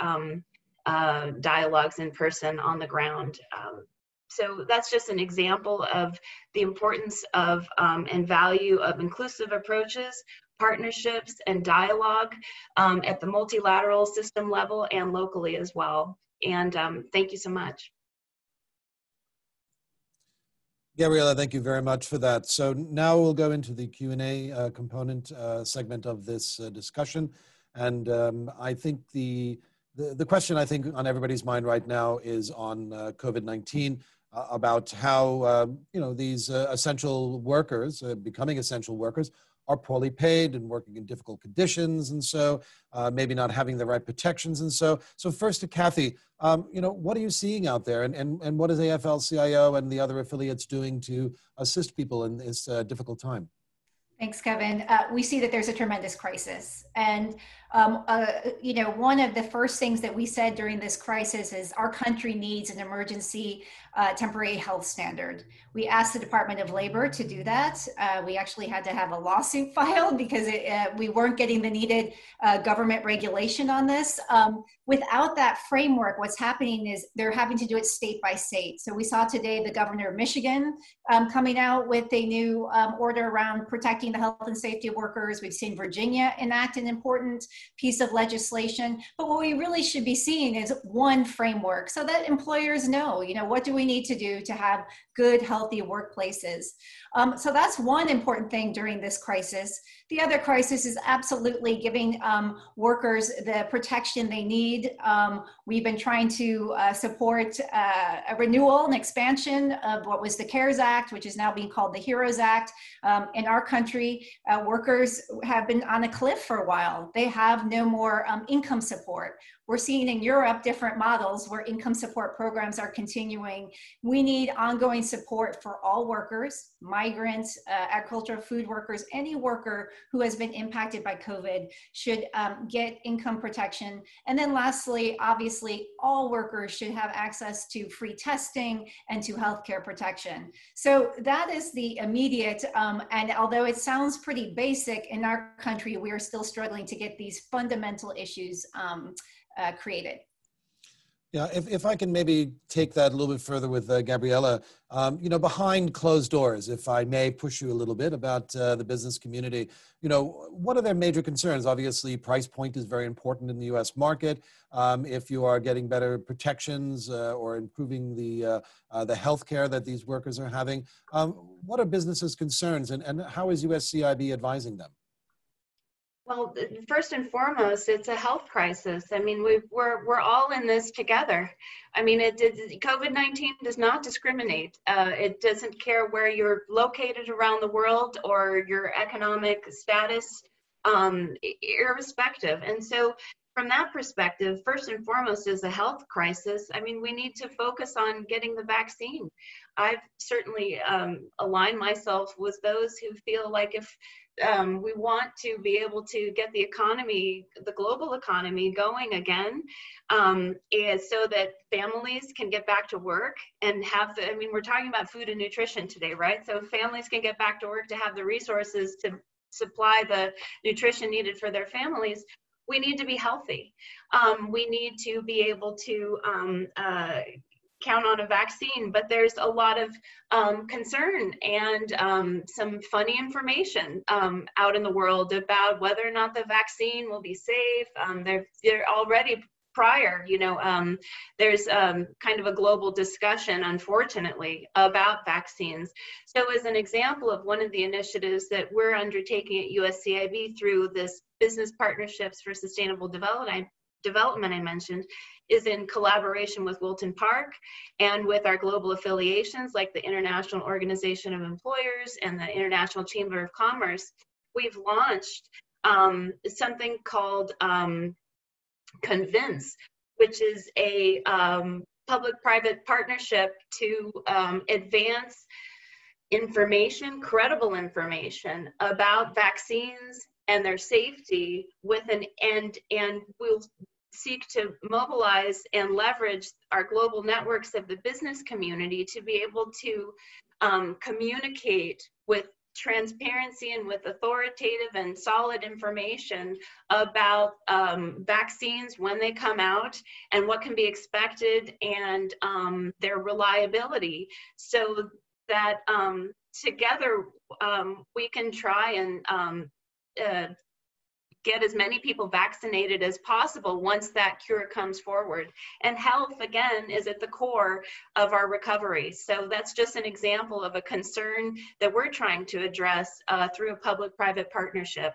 Speaker 6: uh, dialogues in person on the ground. Um, so that's just an example of the importance of um, and value of inclusive approaches, partnerships, and dialogue um, at the multilateral system level and locally as well. And um, thank you so much.
Speaker 4: Gabriella, thank you very much for that. So now we'll go into the Q&A uh, component uh, segment of this uh, discussion. And um, I think the the, the question I think on everybody's mind right now is on uh, COVID-19 uh, about how, um, you know, these uh, essential workers, uh, becoming essential workers, are poorly paid and working in difficult conditions and so uh, maybe not having the right protections and so so first to Cathy um, you know what are you seeing out there and, and, and what is afl-cio and the other affiliates doing to assist people in this uh, difficult time
Speaker 5: Thanks, Kevin. Uh, we see that there's a tremendous crisis. And um, uh, you know, one of the first things that we said during this crisis is our country needs an emergency uh, temporary health standard. We asked the Department of Labor to do that. Uh, we actually had to have a lawsuit filed because it, uh, we weren't getting the needed uh, government regulation on this. Um, without that framework, what's happening is they're having to do it state by state. So we saw today the governor of Michigan um, coming out with a new um, order around protecting the health and safety of workers. We've seen Virginia enact an important piece of legislation. But what we really should be seeing is one framework so that employers know, you know, what do we need to do to have good, healthy workplaces. Um, so that's one important thing during this crisis. The other crisis is absolutely giving um, workers the protection they need. Um, we've been trying to uh, support uh, a renewal and expansion of what was the CARES Act, which is now being called the HEROES Act. Um, in our country, uh, workers have been on a cliff for a while. They have no more um, income support. We're seeing in Europe different models where income support programs are continuing. We need ongoing support for all workers, migrants, uh, agricultural food workers, any worker who has been impacted by COVID should um, get income protection. And then lastly, obviously, all workers should have access to free testing and to healthcare protection. So that is the immediate, um, and although it sounds pretty basic in our country, we are still struggling to get these fundamental issues um, uh, created.
Speaker 4: Yeah, if, if I can maybe take that a little bit further with uh, Gabriella, um, you know, behind closed doors, if I may push you a little bit about uh, the business community, you know, what are their major concerns? Obviously, price point is very important in the U.S. market. Um, if you are getting better protections uh, or improving the uh, uh, the health care that these workers are having, um, what are businesses' concerns, and, and how is USCIB advising them?
Speaker 6: Well, first and foremost, it's a health crisis. I mean, we we're we're all in this together. I mean, it, it COVID nineteen does not discriminate. Uh, it doesn't care where you're located around the world or your economic status, um, irrespective. And so, from that perspective, first and foremost is a health crisis. I mean, we need to focus on getting the vaccine. I've certainly um, aligned myself with those who feel like if um, we want to be able to get the economy, the global economy going again, um, is so that families can get back to work and have the, I mean, we're talking about food and nutrition today, right? So families can get back to work to have the resources to supply the nutrition needed for their families. We need to be healthy. Um, we need to be able to um, uh, count on a vaccine, but there's a lot of um, concern and um, some funny information um, out in the world about whether or not the vaccine will be safe. Um, they're, they're already prior, you know, um, there's um, kind of a global discussion, unfortunately, about vaccines. So as an example of one of the initiatives that we're undertaking at USCIB through this business partnerships for sustainable development, development I mentioned is in collaboration with Wilton Park and with our global affiliations like the International Organization of Employers and the International Chamber of Commerce. We've launched um, something called um, Convince, which is a um, public-private partnership to um, advance information, credible information about vaccines and their safety with an end and we'll seek to mobilize and leverage our global networks of the business community to be able to um, communicate with transparency and with authoritative and solid information about um, vaccines when they come out and what can be expected and um, their reliability. So that um, together um, we can try and um, uh, get as many people vaccinated as possible once that cure comes forward. And health, again, is at the core of our recovery. So that's just an example of a concern that we're trying to address uh, through a public private partnership.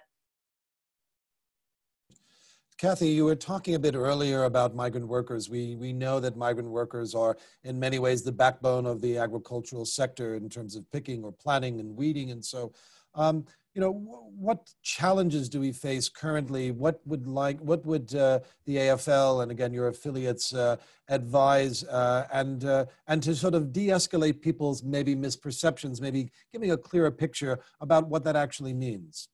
Speaker 4: Cathy, you were talking a bit earlier about migrant workers. We, we know that migrant workers are in many ways the backbone of the agricultural sector in terms of picking or planting and weeding. And so, um, you know, what challenges do we face currently? What would like, what would uh, the AFL and again your affiliates uh, advise uh, and uh, and to sort of de-escalate people's maybe misperceptions, maybe giving a clearer picture about what that actually means?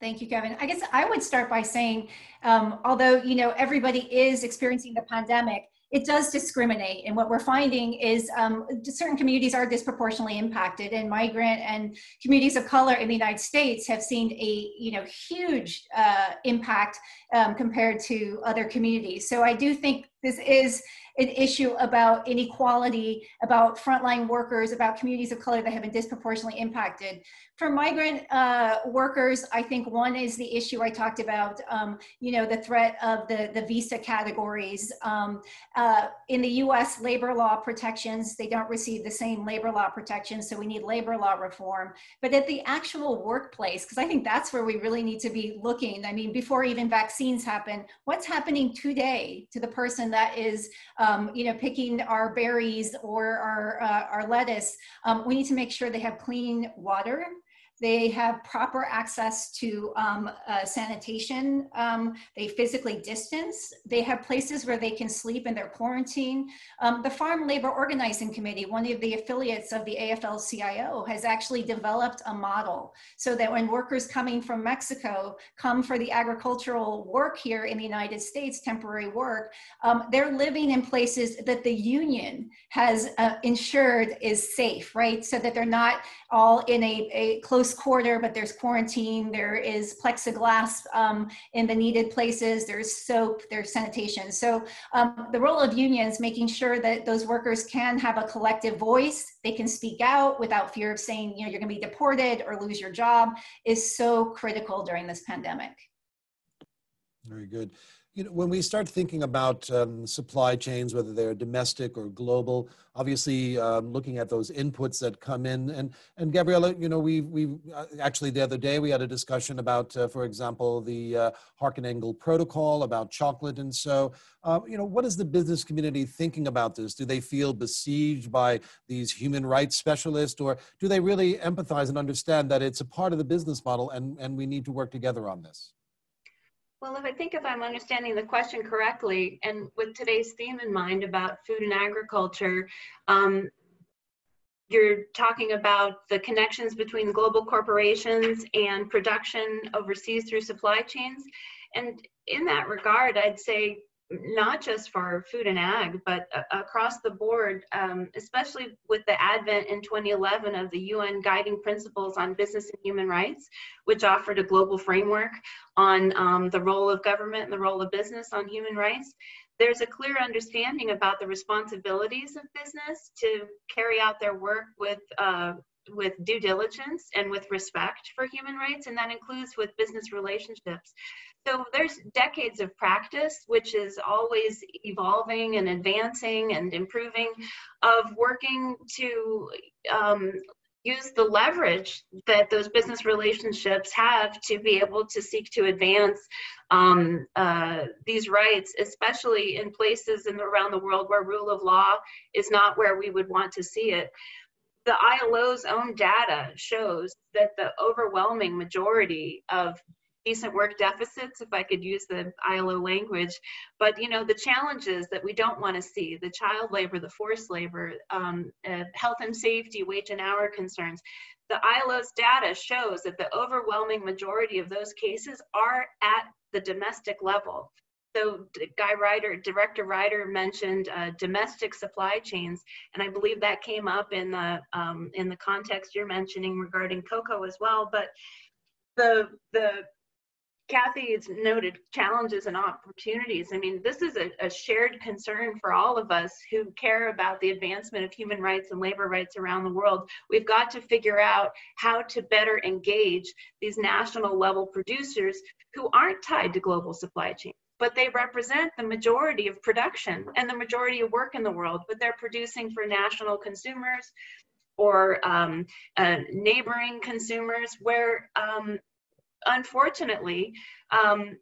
Speaker 5: Thank you, Kevin. I guess I would start by saying, um, although you know everybody is experiencing the pandemic, it does discriminate. And what we're finding is um, certain communities are disproportionately impacted, and migrant and communities of color in the United States have seen a you know huge uh, impact um, compared to other communities. So I do think this is an issue about inequality, about frontline workers, about communities of color that have been disproportionately impacted. For migrant uh, workers, I think one is the issue I talked about, um, you know, the threat of the, the visa categories. Um, uh, in the US, labor law protections, they don't receive the same labor law protections, so we need labor law reform. But at the actual workplace, because I think that's where we really need to be looking, I mean, before even vaccines happen, what's happening today to the person that is um, you know, picking our berries or our, uh, our lettuce, um, we need to make sure they have clean water they have proper access to um, uh, sanitation. Um, they physically distance. They have places where they can sleep in their quarantine. Um, the Farm Labor Organizing Committee, one of the affiliates of the AFL-CIO, has actually developed a model so that when workers coming from Mexico come for the agricultural work here in the United States, temporary work, um, they're living in places that the union has uh, ensured is safe, right? So that they're not all in a, a close quarter, but there's quarantine, there is plexiglass um, in the needed places, there's soap, there's sanitation. So um, the role of unions, making sure that those workers can have a collective voice, they can speak out without fear of saying, you know, you're gonna be deported or lose your job, is so critical during this pandemic.
Speaker 4: Very good you know, when we start thinking about um, supply chains, whether they're domestic or global, obviously um, looking at those inputs that come in, and and Gabriella, you know, we we uh, actually the other day we had a discussion about, uh, for example, the uh, Harkin-Engel protocol about chocolate, and so uh, you know, what is the business community thinking about this? Do they feel besieged by these human rights specialists, or do they really empathize and understand that it's a part of the business model, and and we need to work together on this?
Speaker 6: Well, if I think if I'm understanding the question correctly, and with today's theme in mind about food and agriculture, um, you're talking about the connections between global corporations and production overseas through supply chains. And in that regard, I'd say not just for food and ag, but across the board, um, especially with the advent in 2011 of the UN Guiding Principles on Business and Human Rights, which offered a global framework on um, the role of government and the role of business on human rights. There's a clear understanding about the responsibilities of business to carry out their work with uh, with due diligence and with respect for human rights, and that includes with business relationships. So there's decades of practice, which is always evolving and advancing and improving, of working to um, use the leverage that those business relationships have to be able to seek to advance um, uh, these rights, especially in places in around the world where rule of law is not where we would want to see it. The ILO's own data shows that the overwhelming majority of decent work deficits, if I could use the ILO language. But you know, the challenges that we don't want to see, the child labor, the forced labor, um, uh, health and safety, wage and hour concerns, the ILO's data shows that the overwhelming majority of those cases are at the domestic level. So Guy Ryder, Director Ryder mentioned uh, domestic supply chains, and I believe that came up in the um, in the context you're mentioning regarding cocoa as well. But the the Cathy has noted challenges and opportunities. I mean, this is a, a, shared concern for all of us who care about the advancement of human rights and labor rights around the world. We've got to figure out how to better engage these national level producers who aren't tied to global supply chains. But they represent the majority of production and the majority of work in the world, but they're producing for national consumers or um, uh, neighboring consumers where um, unfortunately, um,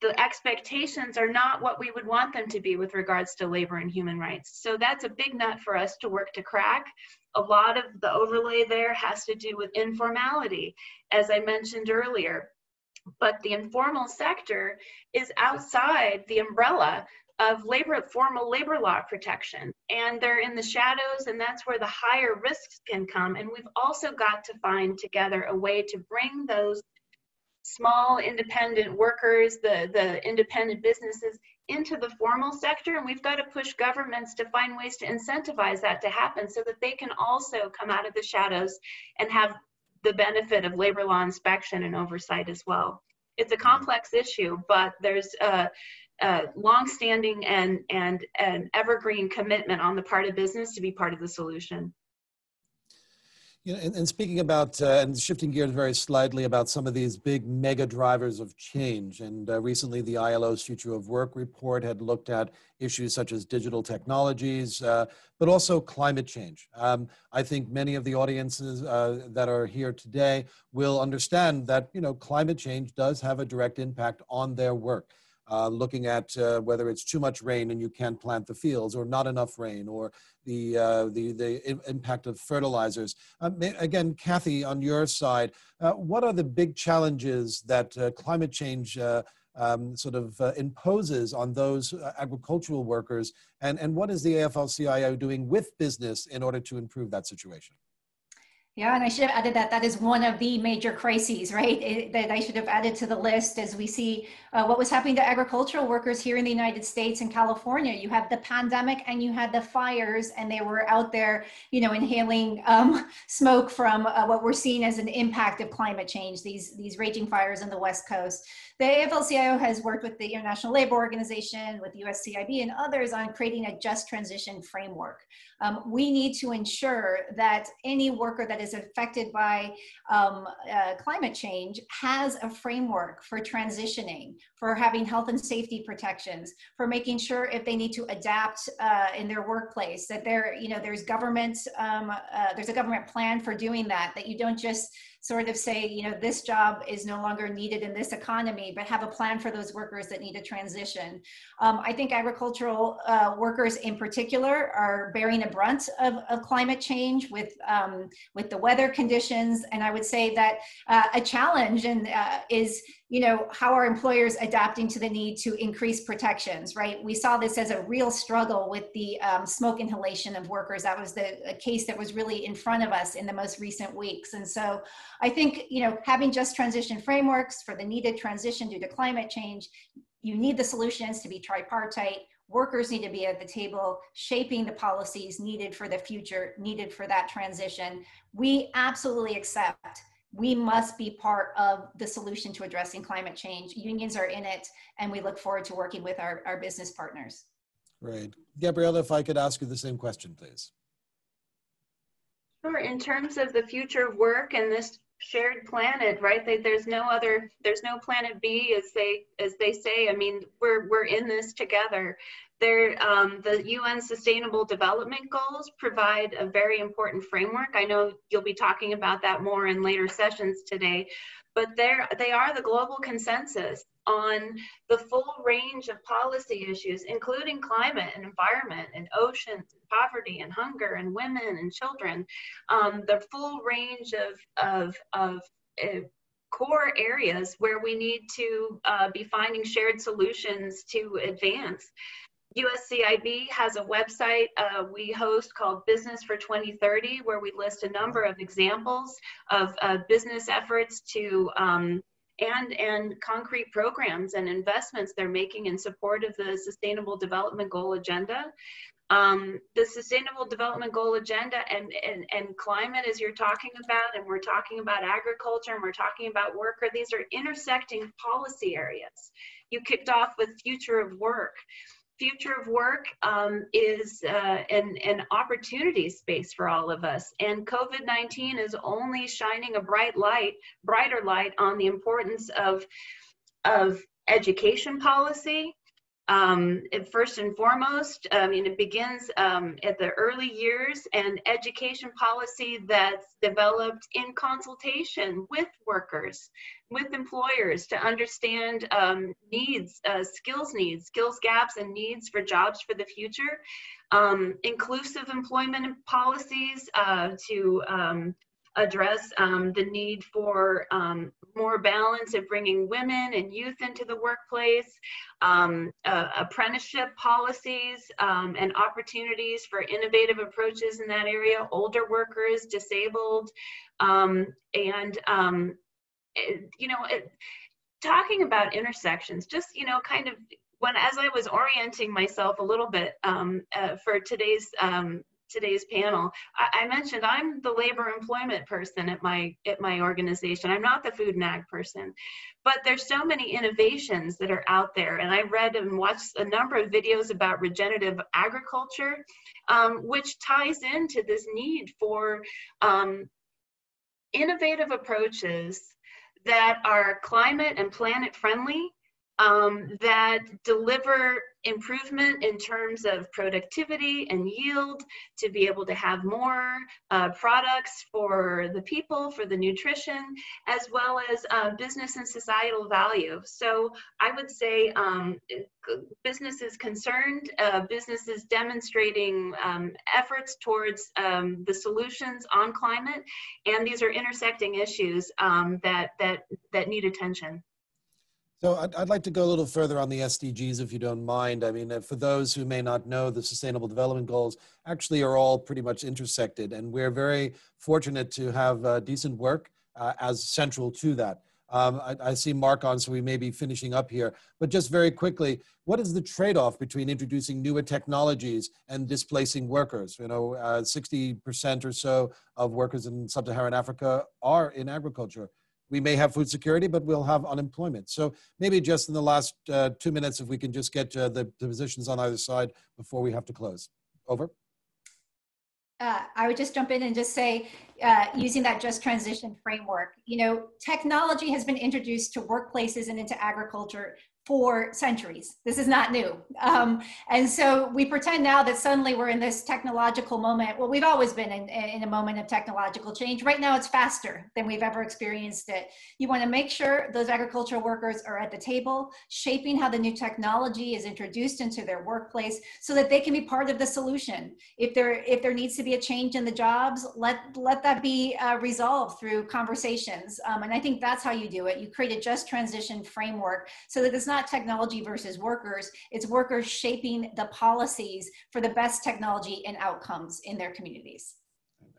Speaker 6: the expectations are not what we would want them to be with regards to labor and human rights. So that's a big nut for us to work to crack. A lot of the overlay there has to do with informality, as I mentioned earlier. But the informal sector is outside the umbrella of labor formal labor law protection and they're in the shadows and that's where the higher risks can come and we've also got to find together a way to bring those small independent workers, the, the independent businesses into the formal sector. And we've got to push governments to find ways to incentivize that to happen so that they can also come out of the shadows and have the benefit of labor law inspection and oversight as well. It's a complex issue, but there's a, a longstanding and, and an evergreen commitment on the part of business to be part of the solution.
Speaker 4: You know, and, and speaking about uh, and shifting gears very slightly about some of these big mega drivers of change, and uh, recently the ILO's Future of Work report had looked at issues such as digital technologies, uh, but also climate change. Um, I think many of the audiences uh, that are here today will understand that you know climate change does have a direct impact on their work uh, looking at uh, whether it's too much rain and you can't plant the fields, or not enough rain, or the uh, the the impact of fertilizers. Um, again, Cathy, on your side, uh, what are the big challenges that uh, climate change? Um, sort of imposes on those agricultural workers, and, and what is the AFL-CIO doing with business in order to improve that situation?
Speaker 5: Yeah, and I should have added that that is one of the major crises, right? It, that I should have added to the list as we see uh, what was happening to agricultural workers here in the United States and California. You have the pandemic and you had the fires, and they were out there, you know, inhaling um, smoke from uh, what we're seeing as an impact of climate change. These these raging fires on the West Coast. The AFL-CIO has worked with the International Labor Organization, with USCIB, and others on creating a just transition framework. Um, we need to ensure that any worker that is affected by um, uh, climate change has a framework for transitioning, for having health and safety protections, for making sure if they need to adapt uh, in their workplace, that there, you know, there's government, um, uh, there's a government plan for doing that, that you don't just sort of say, you know, this job is no longer needed in this economy, but have a plan for those workers that need a transition. Um, I think agricultural uh, workers in particular are bearing a brunt of, of climate change with, um, with the weather conditions. And I would say that uh, a challenge and uh, is you know, how are employers adapting to the need to increase protections, right? We saw this as a real struggle with the um, smoke inhalation of workers. That was the case that was really in front of us in the most recent weeks. And so I think, you know, having just transition frameworks for the needed transition due to climate change, you need the solutions to be tripartite. Workers need to be at the table shaping the policies needed for the future, needed for that transition. We absolutely accept we must be part of the solution to addressing climate change. Unions are in it, and we look forward to working with our, our business partners.
Speaker 4: Great. Gabriella, if I could ask you the same question, please.
Speaker 6: Sure. In terms of the future of work and this shared planet, right? They, there's no other, there's no planet B, as they as they say. I mean, we're we're in this together. There, um, the UN Sustainable Development Goals provide a very important framework. I know you'll be talking about that more in later sessions today, but they are the global consensus on the full range of policy issues, including climate and environment and oceans, and poverty and hunger and women and children, um, the full range of, of, of uh, core areas where we need to uh, be finding shared solutions to advance. USCIB has a website uh, we host called Business for 2030, where we list a number of examples of uh, business efforts to um, and and concrete programs and investments they're making in support of the Sustainable Development Goal agenda. Um, the Sustainable Development Goal agenda and, and, and climate, as you're talking about, and we're talking about agriculture and we're talking about worker, these are intersecting policy areas. You kicked off with future of work future of work um, is uh, an, an opportunity space for all of us. And COVID-19 is only shining a bright light, brighter light on the importance of, of education policy, um, first and foremost, I mean, it begins um, at the early years and education policy that's developed in consultation with workers, with employers to understand um, needs, uh, skills needs, skills gaps and needs for jobs for the future. Um, inclusive employment policies uh, to um, address um, the need for um, more balance of bringing women and youth into the workplace, um, uh, apprenticeship policies um, and opportunities for innovative approaches in that area, older workers, disabled, um, and um, it, you know, it, talking about intersections, just you know, kind of when as I was orienting myself a little bit um, uh, for today's um, today's panel. I, I, mentioned I'm the labor employment person at my at my organization. I'm not the food and ag person, but there's so many innovations that are out there. And I read and watched a number of videos about regenerative agriculture, um, which ties into this need for um, innovative approaches that are climate and planet friendly um, that deliver improvement in terms of productivity and yield to be able to have more uh, products for the people, for the nutrition, as well as uh, business and societal value. So I would say um, businesses concerned, uh, businesses demonstrating um, efforts towards um, the solutions on climate, and these are intersecting issues um, that, that, that need attention.
Speaker 4: So I'd, I'd, like to go a little further on the SDGs, if you don't mind. I mean, uh, for those who may not know, the Sustainable Development Goals actually are all pretty much intersected, and we're very fortunate to have uh, decent work uh, as central to that. Um, I, I, see Mark on, so we may be finishing up here. But just very quickly, what is the trade-off between introducing newer technologies and displacing workers? You know, 60% uh, or so of workers in sub-Saharan Africa are in agriculture we may have food security, but we'll have unemployment. So maybe just in the last uh, two minutes, if we can just get uh, the, the positions on either side before we have to close. Over.
Speaker 5: Uh, I would just jump in and just say, uh, using that just transition framework, you know, technology has been introduced to workplaces and into agriculture for centuries. This is not new. Um, and so we pretend now that suddenly we're in this technological moment. Well, we've always been in, in a moment of technological change. Right now, it's faster than we've ever experienced it. You want to make sure those agricultural workers are at the table, shaping how the new technology is introduced into their workplace so that they can be part of the solution. If there, if there needs to be a change in the jobs, let, let that be uh, resolved through conversations. Um, and I think that's how you do it. You create a just transition framework so that it's not not technology versus workers, it's workers shaping the policies for the best technology and outcomes in their communities.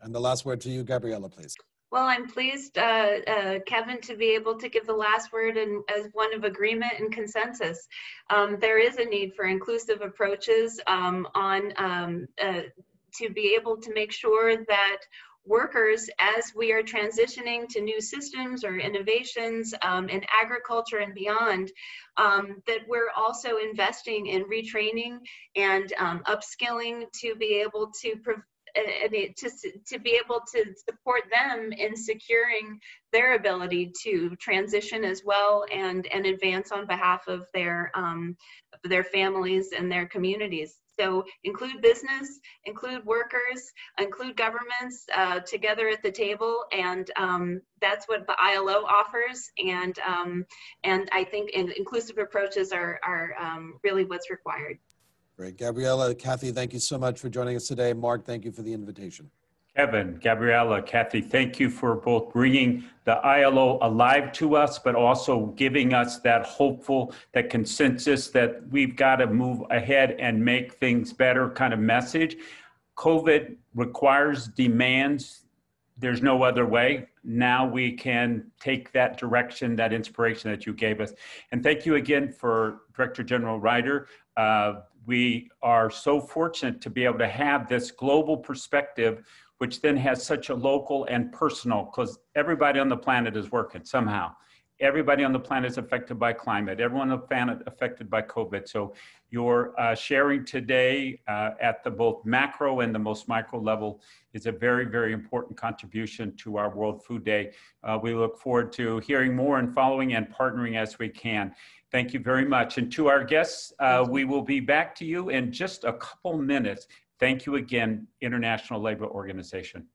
Speaker 4: And the last word to you, Gabriella, please.
Speaker 6: Well, I'm pleased, uh, uh, Kevin, to be able to give the last word and as one of agreement and consensus. Um, there is a need for inclusive approaches um, on um, uh, to be able to make sure that workers as we are transitioning to new systems or innovations um, in agriculture and beyond, um, that we're also investing in retraining and um, upskilling to be able to and to, to be able to support them in securing their ability to transition as well and, and advance on behalf of their, um, their families and their communities. So include business, include workers, include governments uh, together at the table, and um, that's what the ILO offers. And um, and I think in inclusive approaches are are um, really what's required.
Speaker 4: Great, Gabriella, Cathy, thank you so much for joining us today. Mark, thank you for the invitation.
Speaker 2: Kevin, Gabriella, Cathy, thank you for both bringing the ILO alive to us, but also giving us that hopeful, that consensus that we've got to move ahead and make things better kind of message. COVID requires demands. There's no other way. Now we can take that direction, that inspiration that you gave us. And thank you again for Director General Ryder. Uh, we are so fortunate to be able to have this global perspective which then has such a local and personal, because everybody on the planet is working somehow. Everybody on the planet is affected by climate. Everyone on the planet affected by COVID. So your uh, sharing today uh, at the both macro and the most micro level is a very, very important contribution to our World Food Day. Uh, we look forward to hearing more and following and partnering as we can. Thank you very much. And to our guests, uh, we will be back to you in just a couple minutes. Thank you again, International Labour Organization.